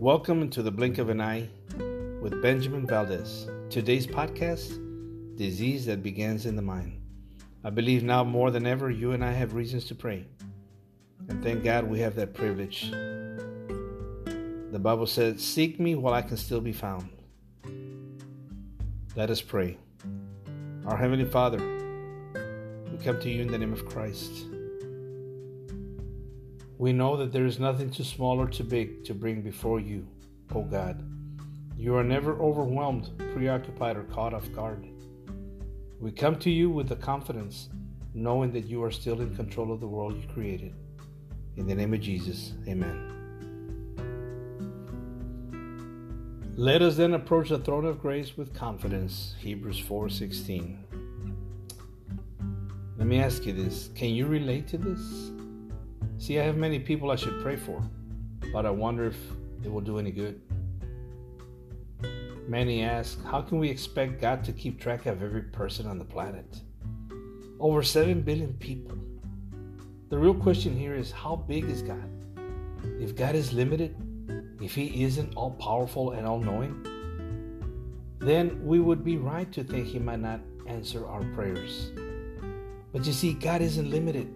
Welcome to the blink of an eye with Benjamin Valdez. Today's podcast Disease that Begins in the Mind. I believe now more than ever you and I have reasons to pray. And thank God we have that privilege. The Bible says, Seek me while I can still be found. Let us pray. Our Heavenly Father, we come to you in the name of Christ. We know that there is nothing too small or too big to bring before you, O God. You are never overwhelmed, preoccupied, or caught off guard. We come to you with the confidence, knowing that you are still in control of the world you created. In the name of Jesus, amen. Let us then approach the throne of grace with confidence. Hebrews 4:16. Let me ask you this. Can you relate to this? See, I have many people I should pray for, but I wonder if it will do any good. Many ask, how can we expect God to keep track of every person on the planet? Over 7 billion people. The real question here is how big is God? If God is limited, if He isn't all powerful and all knowing, then we would be right to think He might not answer our prayers. But you see, God isn't limited.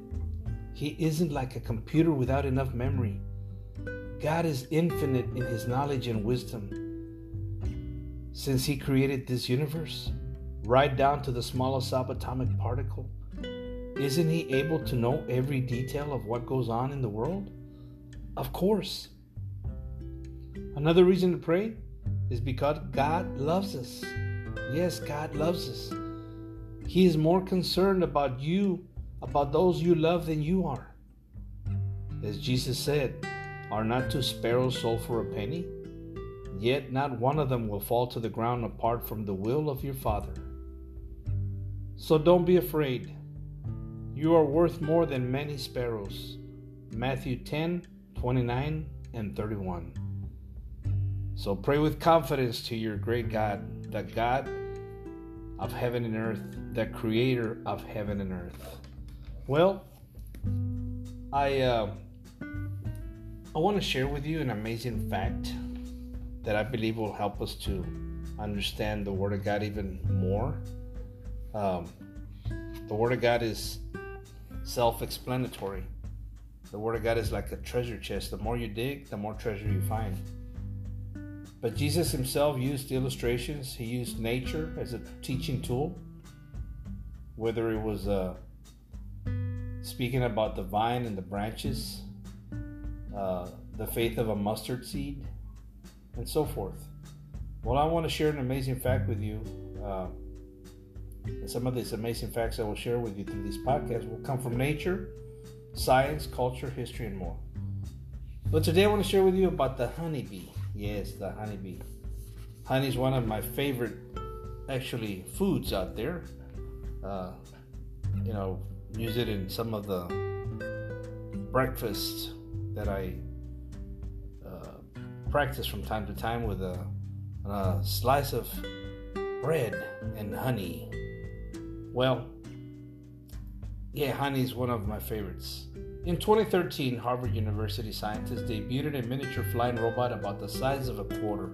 He isn't like a computer without enough memory. God is infinite in His knowledge and wisdom. Since He created this universe, right down to the smallest subatomic particle, isn't He able to know every detail of what goes on in the world? Of course. Another reason to pray is because God loves us. Yes, God loves us. He is more concerned about you about those you love than you are. As Jesus said, Are not two sparrows sold for a penny? Yet not one of them will fall to the ground apart from the will of your Father. So don't be afraid. You are worth more than many sparrows. Matthew 10 29 and 31. So pray with confidence to your great God, the God of heaven and earth, the creator of heaven and earth. Well, I uh, I want to share with you an amazing fact that I believe will help us to understand the Word of God even more. Um, the Word of God is self-explanatory. The Word of God is like a treasure chest. The more you dig, the more treasure you find. But Jesus himself used illustrations. He used nature as a teaching tool, whether it was uh, speaking about the vine and the branches, uh, the faith of a mustard seed, and so forth. Well, I want to share an amazing fact with you. Uh, some of these amazing facts I will share with you through these podcasts will come from nature, science, culture, history, and more. But today I want to share with you about the honeybee. Yes, the honeybee. Honey is one of my favorite, actually, foods out there. Uh, you know, use it in some of the breakfasts that I uh, practice from time to time with a, a slice of bread and honey. Well, yeah, honey is one of my favorites. In 2013, Harvard University scientists debuted a miniature flying robot about the size of a quarter.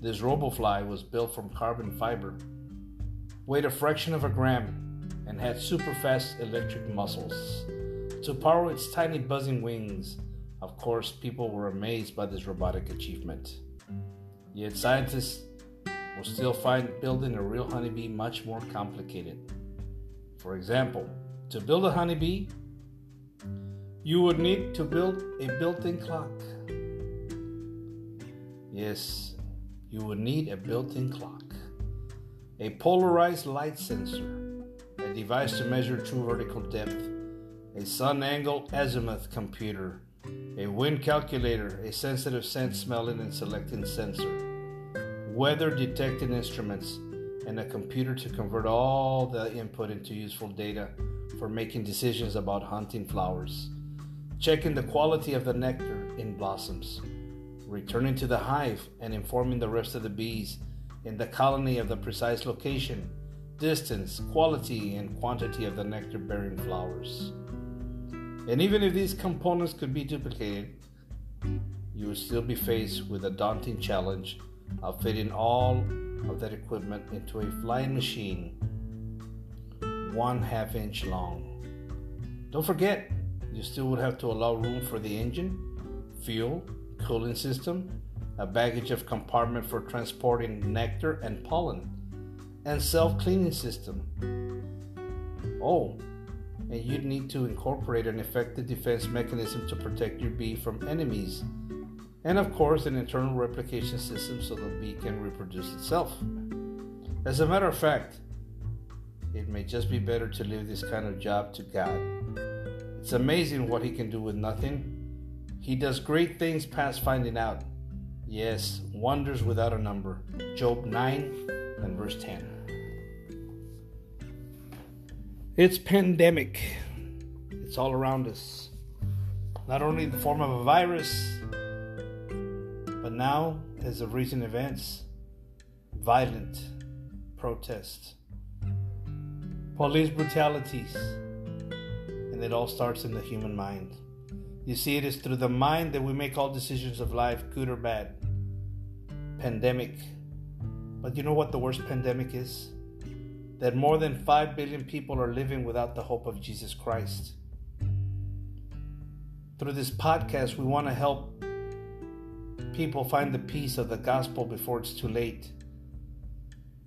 This RoboFly was built from carbon fiber, weighed a fraction of a gram, and had super fast electric muscles. To power its tiny buzzing wings, of course, people were amazed by this robotic achievement. Yet scientists will still find building a real honeybee much more complicated. For example, to build a honeybee, you would need to build a built in clock. Yes, you would need a built in clock, a polarized light sensor, a device to measure true vertical depth, a sun angle azimuth computer, a wind calculator, a sensitive scent smelling and selecting sensor, weather detecting instruments, and a computer to convert all the input into useful data for making decisions about hunting flowers, checking the quality of the nectar in blossoms, returning to the hive and informing the rest of the bees in the colony of the precise location distance, quality, and quantity of the nectar bearing flowers. And even if these components could be duplicated, you would still be faced with a daunting challenge of fitting all of that equipment into a flying machine one half inch long. Don't forget, you still would have to allow room for the engine, fuel, cooling system, a baggage of compartment for transporting nectar and pollen, and self cleaning system. Oh, and you'd need to incorporate an effective defense mechanism to protect your bee from enemies, and of course, an internal replication system so the bee can reproduce itself. As a matter of fact, it may just be better to leave this kind of job to God. It's amazing what He can do with nothing. He does great things past finding out. Yes, wonders without a number. Job 9 and verse 10. It's pandemic. It's all around us. Not only in the form of a virus, but now, as of recent events, violent protests police brutalities. And it all starts in the human mind. You see, it is through the mind that we make all decisions of life, good or bad. Pandemic. But you know what the worst pandemic is? That more than 5 billion people are living without the hope of Jesus Christ. Through this podcast, we want to help people find the peace of the gospel before it's too late.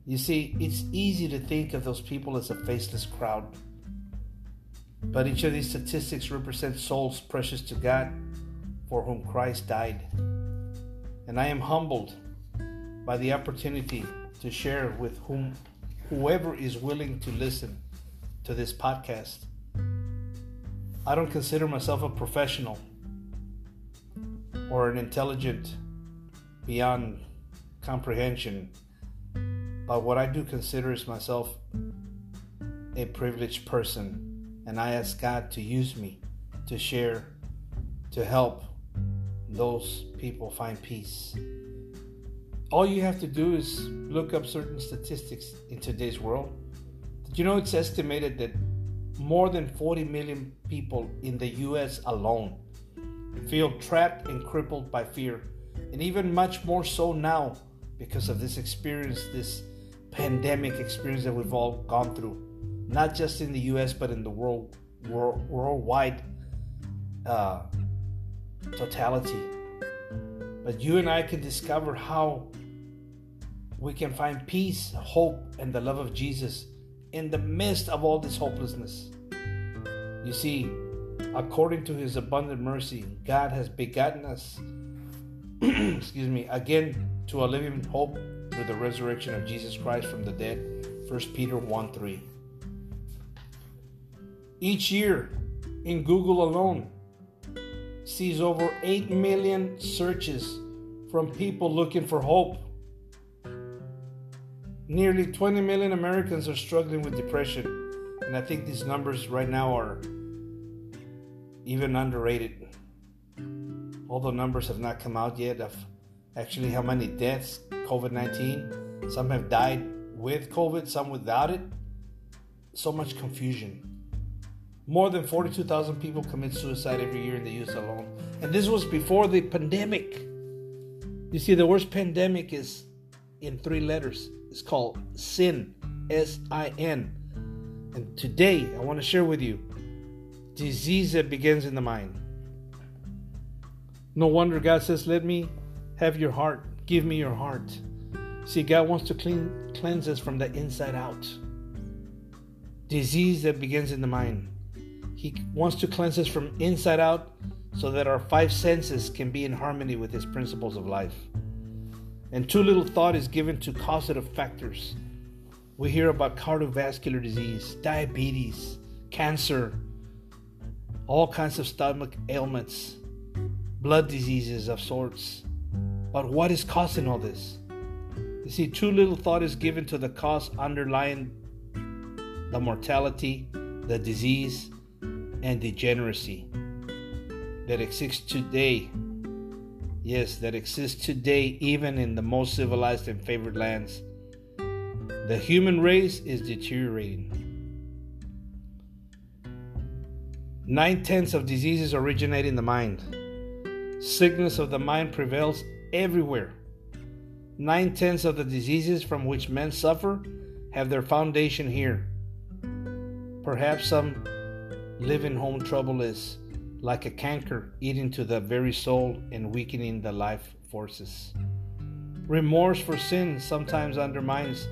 You see, it's easy to think of those people as a faceless crowd. But each of these statistics represents souls precious to God for whom Christ died. And I am humbled by the opportunity to share with whom whoever is willing to listen to this podcast. I don't consider myself a professional or an intelligent beyond comprehension but what I do consider is myself a privileged person, and I ask God to use me to share, to help those people find peace. All you have to do is look up certain statistics in today's world. Did you know it's estimated that more than 40 million people in the US alone feel trapped and crippled by fear, and even much more so now because of this experience, this pandemic experience that we've all gone through, not just in the U.S. but in the world, world worldwide uh, totality. But you and I can discover how we can find peace, hope, and the love of Jesus in the midst of all this hopelessness. You see, according to his abundant mercy, God has begotten us, excuse me, again to a living hope through the resurrection of Jesus Christ from the dead. 1 Peter 1 3. Each year, in Google alone, sees over 8 million searches from people looking for hope. Nearly 20 million Americans are struggling with depression, and I think these numbers right now are even underrated. Although numbers have not come out yet of actually how many deaths COVID 19. Some have died with COVID, some without it. So much confusion. More than 42,000 people commit suicide every year in the US alone. And this was before the pandemic. You see, the worst pandemic is in three letters. It's called sin. S I N. And today, I want to share with you disease that begins in the mind. No wonder God says, Let me have your heart Give me your heart. See, God wants to clean, cleanse us from the inside out. Disease that begins in the mind. He wants to cleanse us from inside out so that our five senses can be in harmony with His principles of life. And too little thought is given to causative factors. We hear about cardiovascular disease, diabetes, cancer, all kinds of stomach ailments, blood diseases of sorts. But what is causing all this? You see, too little thought is given to the cause underlying the mortality, the disease, and degeneracy that exists today. Yes, that exists today, even in the most civilized and favored lands. The human race is deteriorating. Nine tenths of diseases originate in the mind. Sickness of the mind prevails everywhere. Nine tenths of the diseases from which men suffer have their foundation here. Perhaps some living home trouble is like a canker eating to the very soul and weakening the life forces. Remorse for sin sometimes undermines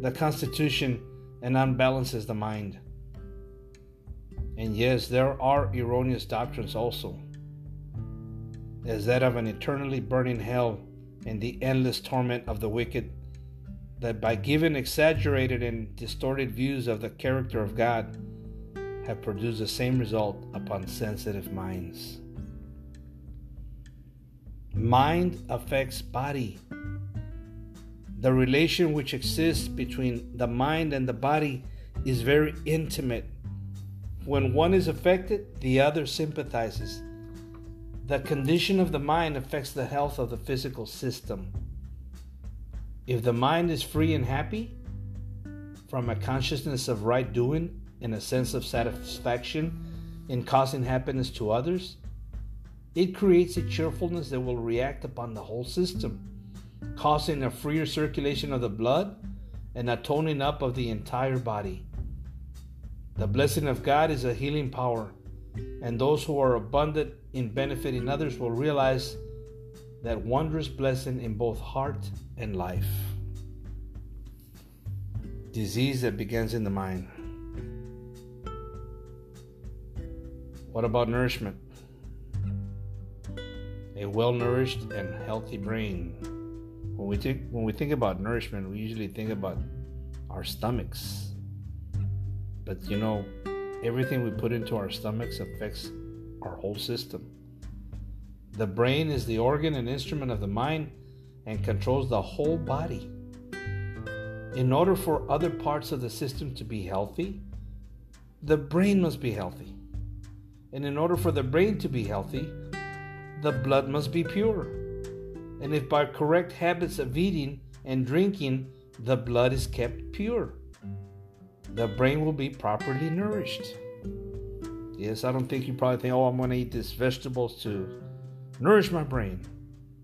the constitution and unbalances the mind. And yes, there are erroneous doctrines also, as that of an eternally burning hell and the endless torment of the wicked, that by giving exaggerated and distorted views of the character of God have produced the same result upon sensitive minds. Mind affects body. The relation which exists between the mind and the body is very intimate. When one is affected, the other sympathizes. The condition of the mind affects the health of the physical system. If the mind is free and happy, from a consciousness of right doing and a sense of satisfaction in causing happiness to others, it creates a cheerfulness that will react upon the whole system, causing a freer circulation of the blood and a toning up of the entire body. The blessing of God is a healing power, and those who are abundant in benefiting others will realize that wondrous blessing in both heart and life. Disease that begins in the mind. What about nourishment? A well-nourished and healthy brain. When we think when we think about nourishment, we usually think about our stomachs. But you know, everything we put into our stomachs affects our whole system. The brain is the organ and instrument of the mind and controls the whole body. In order for other parts of the system to be healthy, the brain must be healthy. And in order for the brain to be healthy, the blood must be pure. And if by correct habits of eating and drinking, the blood is kept pure, the brain will be properly nourished. Yes, I don't think you probably think, oh, I'm going to eat these vegetables to nourish my brain.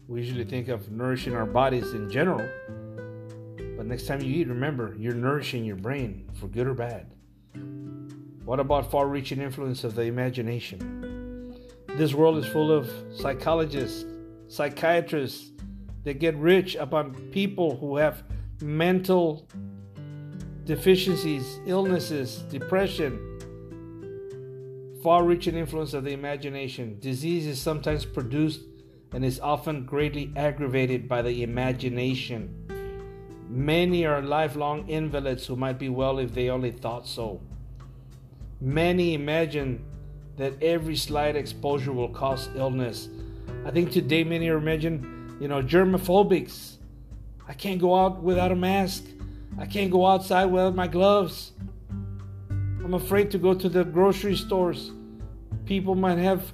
We usually think of nourishing our bodies in general. But next time you eat, remember, you're nourishing your brain for good or bad. What about far reaching influence of the imagination? This world is full of psychologists, psychiatrists that get rich upon people who have mental deficiencies, illnesses, depression, far reaching influence of the imagination. Disease is sometimes produced and is often greatly aggravated by the imagination. Many are lifelong invalids who might be well if they only thought so. Many imagine that every slight exposure will cause illness. I think today many are imagine, you know, germophobics. I can't go out without a mask. I can't go outside without my gloves. I'm afraid to go to the grocery stores. People might have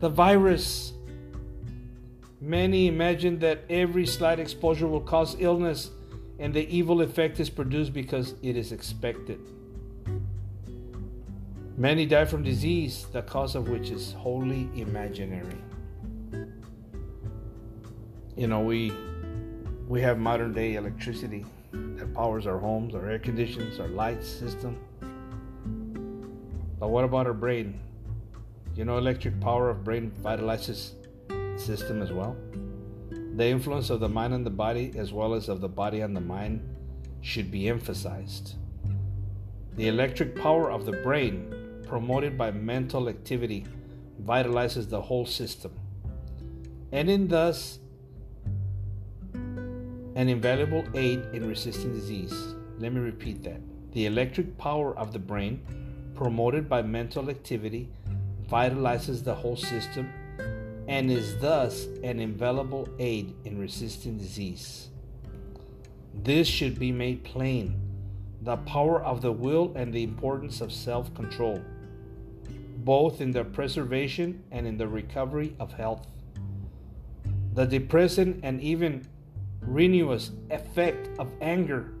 the virus. Many imagine that every slight exposure will cause illness, and the evil effect is produced because it is expected. Many die from disease, the cause of which is wholly imaginary. You know, we we have modern day electricity that powers our homes, our air conditions, our light system. But what about our brain? You know, electric power of brain vitalizes system as well. The influence of the mind on the body, as well as of the body on the mind, should be emphasized. The electric power of the brain, promoted by mental activity, vitalizes the whole system, and in thus an invaluable aid in resisting disease. Let me repeat that. The electric power of the brain, promoted by mental activity, vitalizes the whole system and is thus an invaluable aid in resisting disease. This should be made plain the power of the will and the importance of self control, both in the preservation and in the recovery of health. The depressing and even ruinous effect of anger,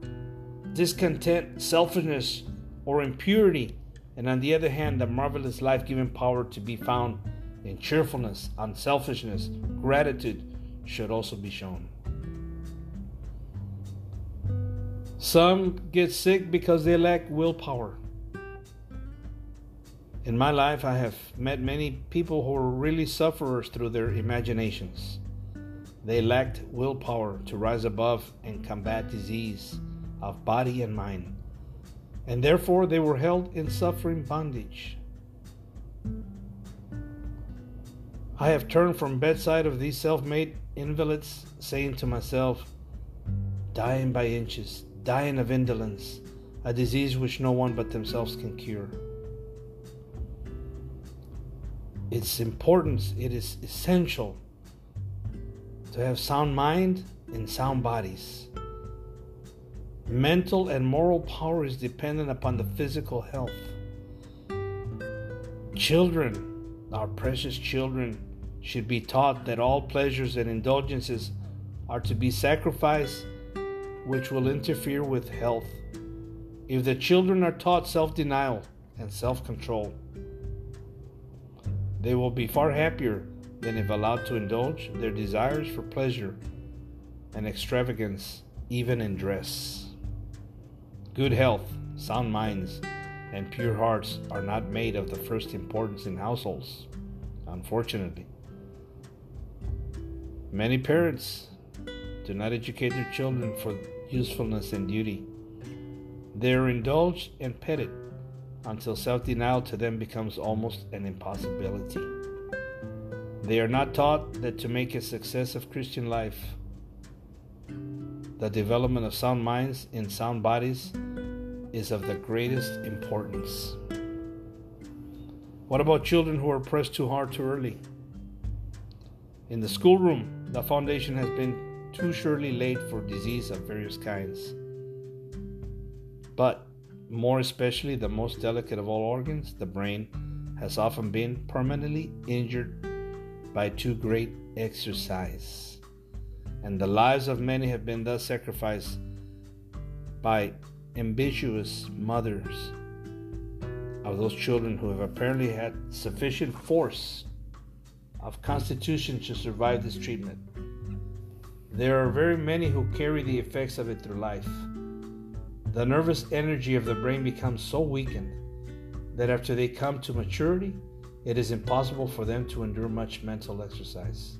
discontent, selfishness, or impurity and on the other hand, the marvelous life giving power to be found in cheerfulness, unselfishness, gratitude should also be shown. Some get sick because they lack willpower. In my life, I have met many people who were really sufferers through their imaginations. They lacked willpower to rise above and combat disease of body and mind, and therefore they were held in suffering bondage. I have turned from bedside of these self-made invalids, saying to myself, dying by inches, dying of indolence, a disease which no one but themselves can cure. Its importance, it is essential to have sound mind and sound bodies. Mental and moral power is dependent upon the physical health. Children, our precious children, should be taught that all pleasures and indulgences are to be sacrificed, which will interfere with health. If the children are taught self denial and self control, they will be far happier than if allowed to indulge their desires for pleasure and extravagance, even in dress. Good health, sound minds, and pure hearts are not made of the first importance in households, unfortunately. Many parents do not educate their children for usefulness and duty. They are indulged and petted until self denial to them becomes almost an impossibility. They are not taught that to make a success of Christian life, the development of sound minds in sound bodies is of the greatest importance. What about children who are pressed too hard too early? In the schoolroom, the foundation has been too surely laid for disease of various kinds. But more especially the most delicate of all organs, the brain, has often been permanently injured by too great exercise. And the lives of many have been thus sacrificed by ambitious mothers of those children who have apparently had sufficient force of constitution to survive this treatment. There are very many who carry the effects of it through life. The nervous energy of the brain becomes so weakened that after they come to maturity, it is impossible for them to endure much mental exercise.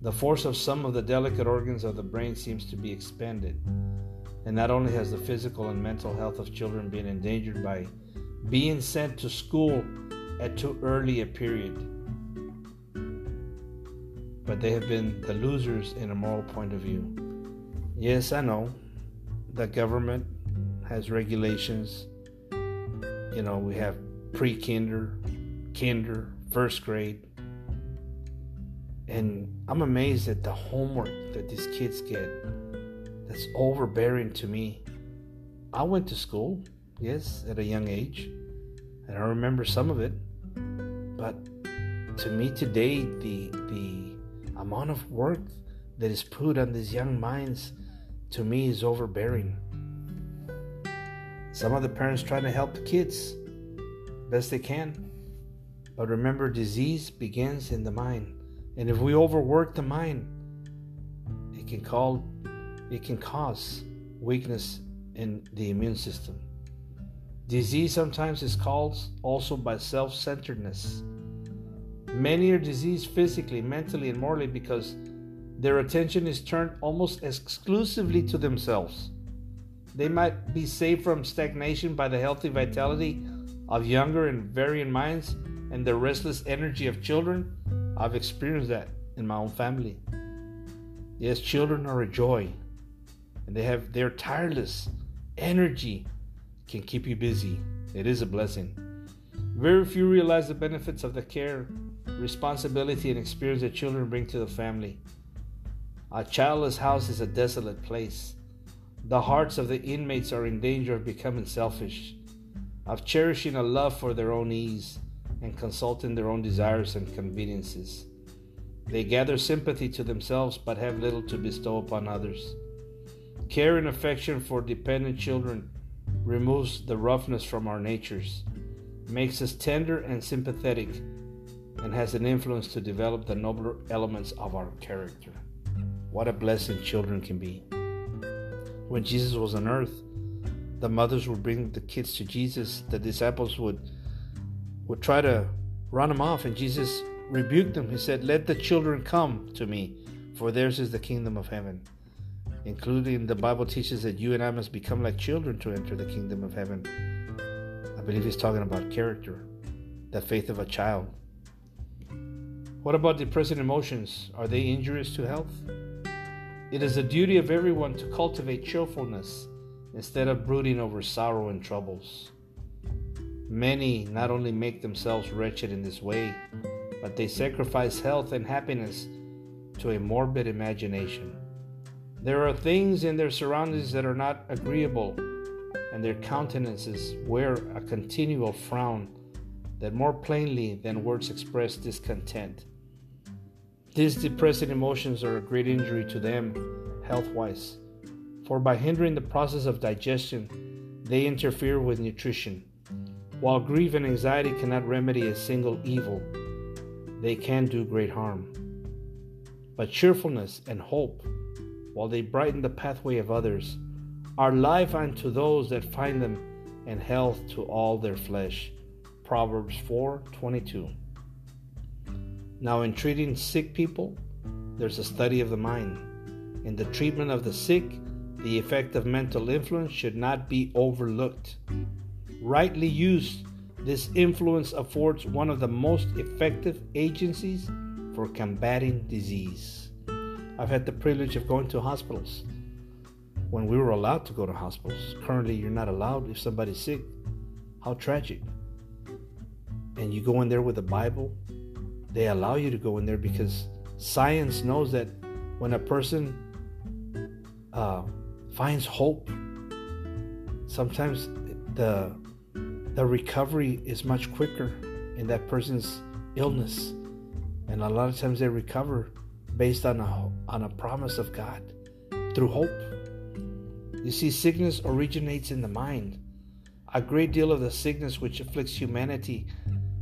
The force of some of the delicate organs of the brain seems to be expended, and not only has the physical and mental health of children been endangered by being sent to school at too early a period, but they have been the losers in a moral point of view. Yes, I know, the government has regulations. You know, we have pre kinder, kinder, first grade. And I'm amazed at the homework that these kids get that's overbearing to me. I went to school, yes, at a young age, and I remember some of it. But to me today, the the amount of work that is put on these young minds to me is overbearing. Some of the parents try to help the kids best they can. But remember, disease begins in the mind. And if we overwork the mind, it can call it can cause weakness in the immune system. Disease sometimes is caused also by self-centeredness. Many are diseased physically, mentally, and morally because their attention is turned almost exclusively to themselves. They might be saved from stagnation by the healthy vitality of younger and varying minds and the restless energy of children. I've experienced that in my own family. Yes, children are a joy, and they have their tireless energy can keep you busy. It is a blessing. Very few realize the benefits of the care, responsibility, and experience that children bring to the family. A childless house is a desolate place. The hearts of the inmates are in danger of becoming selfish, of cherishing a love for their own ease and consulting their own desires and conveniences. They gather sympathy to themselves but have little to bestow upon others. Care and affection for dependent children removes the roughness from our natures, makes us tender and sympathetic and has an influence to develop the nobler elements of our character. What a blessing children can be. When Jesus was on earth, the mothers would bring the kids to Jesus. The disciples would would try to run them off, and Jesus rebuked them. He said, "Let the children come to me, for theirs is the kingdom of heaven." Including the Bible teaches that you and I must become like children to enter the kingdom of heaven. I believe he's talking about character, the faith of a child. What about depressing emotions? Are they injurious to health? It is the duty of everyone to cultivate cheerfulness instead of brooding over sorrow and troubles. Many not only make themselves wretched in this way, but they sacrifice health and happiness to a morbid imagination. There are things in their surroundings that are not agreeable, and their countenances wear a continual frown that more plainly than words express discontent. These depressing emotions are a great injury to them health wise for by hindering the process of digestion, they interfere with nutrition. While grief and anxiety cannot remedy a single evil, they can do great harm. But cheerfulness and hope, while they brighten the pathway of others, are life unto those that find them and health to all their flesh. Proverbs 4:22. Now in treating sick people, there's a study of the mind. In the treatment of the sick, the effect of mental influence should not be overlooked. Rightly used, this influence affords one of the most effective agencies for combating disease. I've had the privilege of going to hospitals when we were allowed to go to hospitals. Currently, you're not allowed if somebody's sick. How tragic. And you go in there with a Bible, they allow you to go in there because science knows that when a person uh, finds hope. Sometimes the the recovery is much quicker in that person's illness, and a lot of times they recover based on a on a promise of God through hope. You see, sickness originates in the mind. A great deal of the sickness which afflicts humanity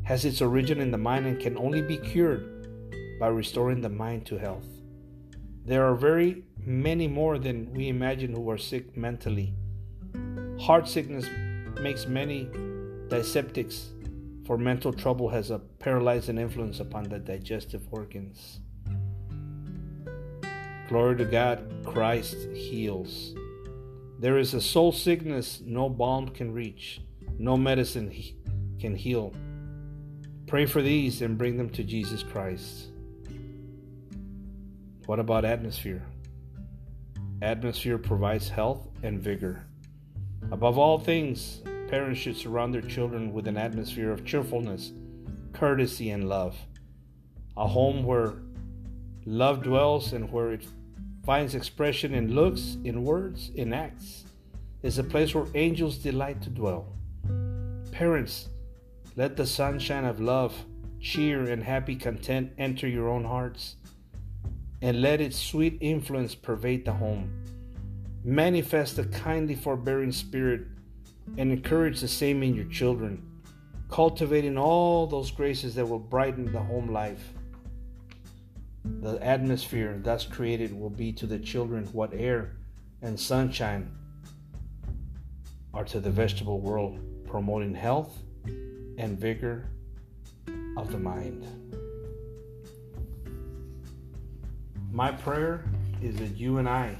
has its origin in the mind and can only be cured by restoring the mind to health. There are very many more than we imagine who are sick mentally. Heart sickness makes many dyspeptics, for mental trouble has a paralyzing influence upon the digestive organs. Glory to God, Christ heals. There is a soul sickness no balm can reach, no medicine can heal. Pray for these and bring them to Jesus Christ. What about atmosphere? Atmosphere provides health and vigor. Above all things, parents should surround their children with an atmosphere of cheerfulness, courtesy, and love. A home where love dwells and where it finds expression in looks, in words, in acts, is a place where angels delight to dwell. Parents, let the sunshine of love, cheer, and happy content enter your own hearts and let its sweet influence pervade the home. Manifest a kindly, forbearing spirit and encourage the same in your children, cultivating all those graces that will brighten the home life. The atmosphere thus created will be to the children what air and sunshine are to the vegetable world, promoting health and vigor of the mind. My prayer is that you and I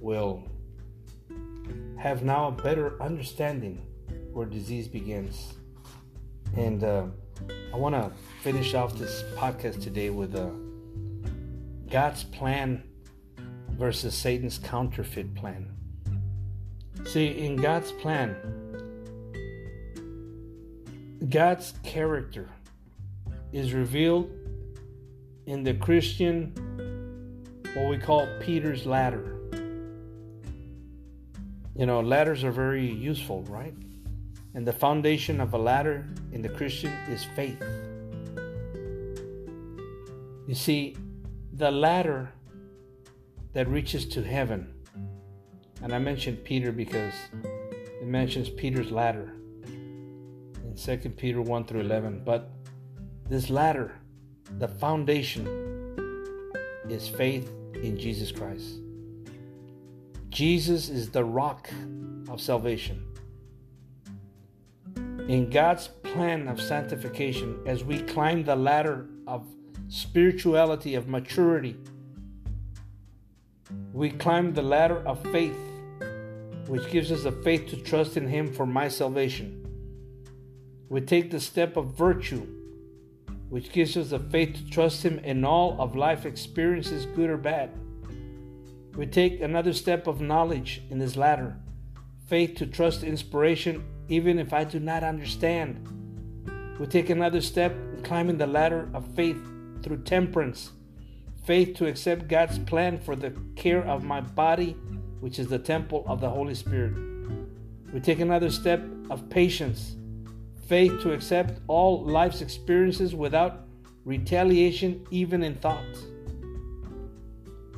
will have now a better understanding where disease begins. And uh, I want to finish off this podcast today with uh, God's plan versus Satan's counterfeit plan. See, in God's plan, God's character is revealed in the Christian, what we call Peter's ladder. You know, ladders are very useful, right? And the foundation of a ladder in the Christian is faith. You see, the ladder that reaches to heaven, and I mentioned Peter because it mentions Peter's ladder in 2 Peter 1 through 11, but This ladder, the foundation, is faith in Jesus Christ. Jesus is the rock of salvation. In God's plan of sanctification, as we climb the ladder of spirituality, of maturity, we climb the ladder of faith, which gives us the faith to trust in Him for my salvation. We take the step of virtue, which gives us the faith to trust Him in all of life experiences, good or bad. We take another step of knowledge in this ladder, faith to trust inspiration even if I do not understand. We take another step in climbing the ladder of faith through temperance, faith to accept God's plan for the care of my body, which is the temple of the Holy Spirit. We take another step of patience, faith to accept all life's experiences without retaliation, even in thought.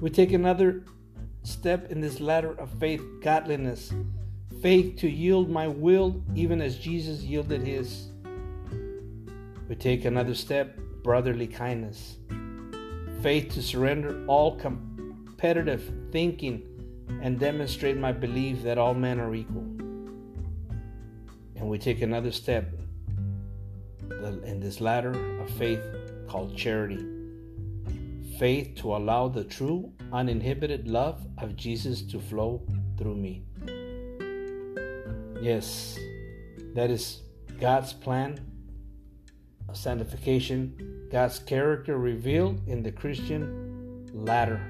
We take another step in this ladder of faith, godliness, faith to yield my will even as Jesus yielded his. We take another step, brotherly kindness, faith to surrender all competitive thinking and demonstrate my belief that all men are equal. And we take another step in this ladder of faith called charity faith to allow the true, uninhibited love of Jesus to flow through me. Yes, that is God's plan of sanctification, God's character revealed in the Christian ladder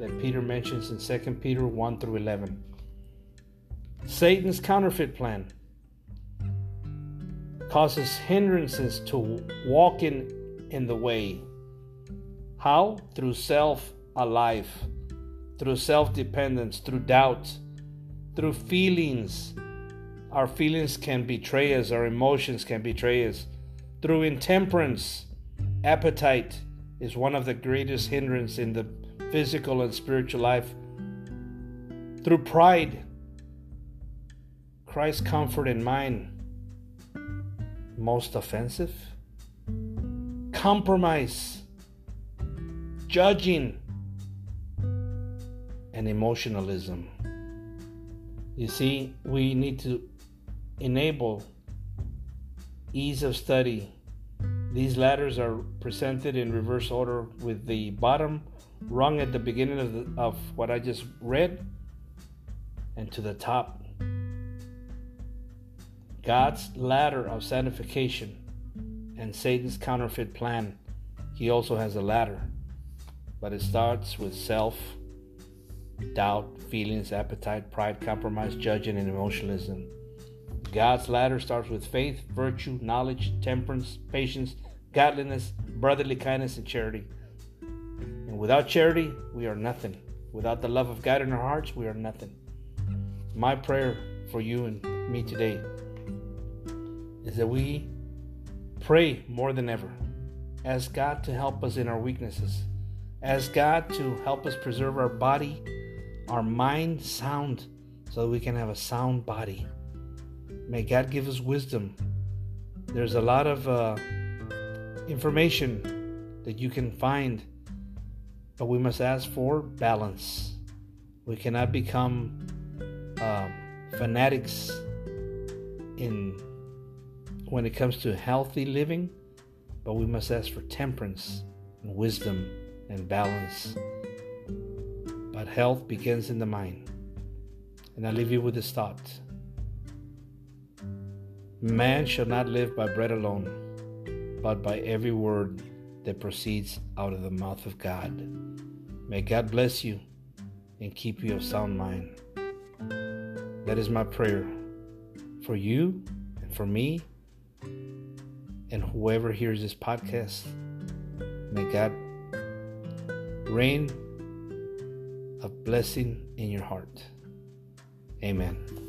that Peter mentions in 2 Peter 1 through 11. Satan's counterfeit plan causes hindrances to walking in the way how? Through self alive, through self dependence, through doubt, through feelings. Our feelings can betray us, our emotions can betray us. Through intemperance, appetite is one of the greatest hindrances in the physical and spiritual life. Through pride, Christ's comfort in mind, most offensive. Compromise, judging, and emotionalism. You see, we need to enable ease of study. These ladders are presented in reverse order with the bottom rung at the beginning of, the, of what I just read and to the top. God's ladder of sanctification and Satan's counterfeit plan. He also has a ladder but it starts with self, doubt, feelings, appetite, pride, compromise, judging, and emotionalism. God's ladder starts with faith, virtue, knowledge, temperance, patience, godliness, brotherly kindness, and charity. And without charity, we are nothing. Without the love of God in our hearts, we are nothing. My prayer for you and me today is that we pray more than ever. Ask God to help us in our weaknesses Ask God to help us preserve our body, our mind sound, so that we can have a sound body. May God give us wisdom. There's a lot of uh, information that you can find, but we must ask for balance. We cannot become uh, fanatics in when it comes to healthy living, but we must ask for temperance and wisdom and balance. But health begins in the mind. And I leave you with this thought Man shall not live by bread alone, but by every word that proceeds out of the mouth of God. May God bless you and keep you of sound mind. That is my prayer for you and for me and whoever hears this podcast. May God rain a blessing in your heart. Amen.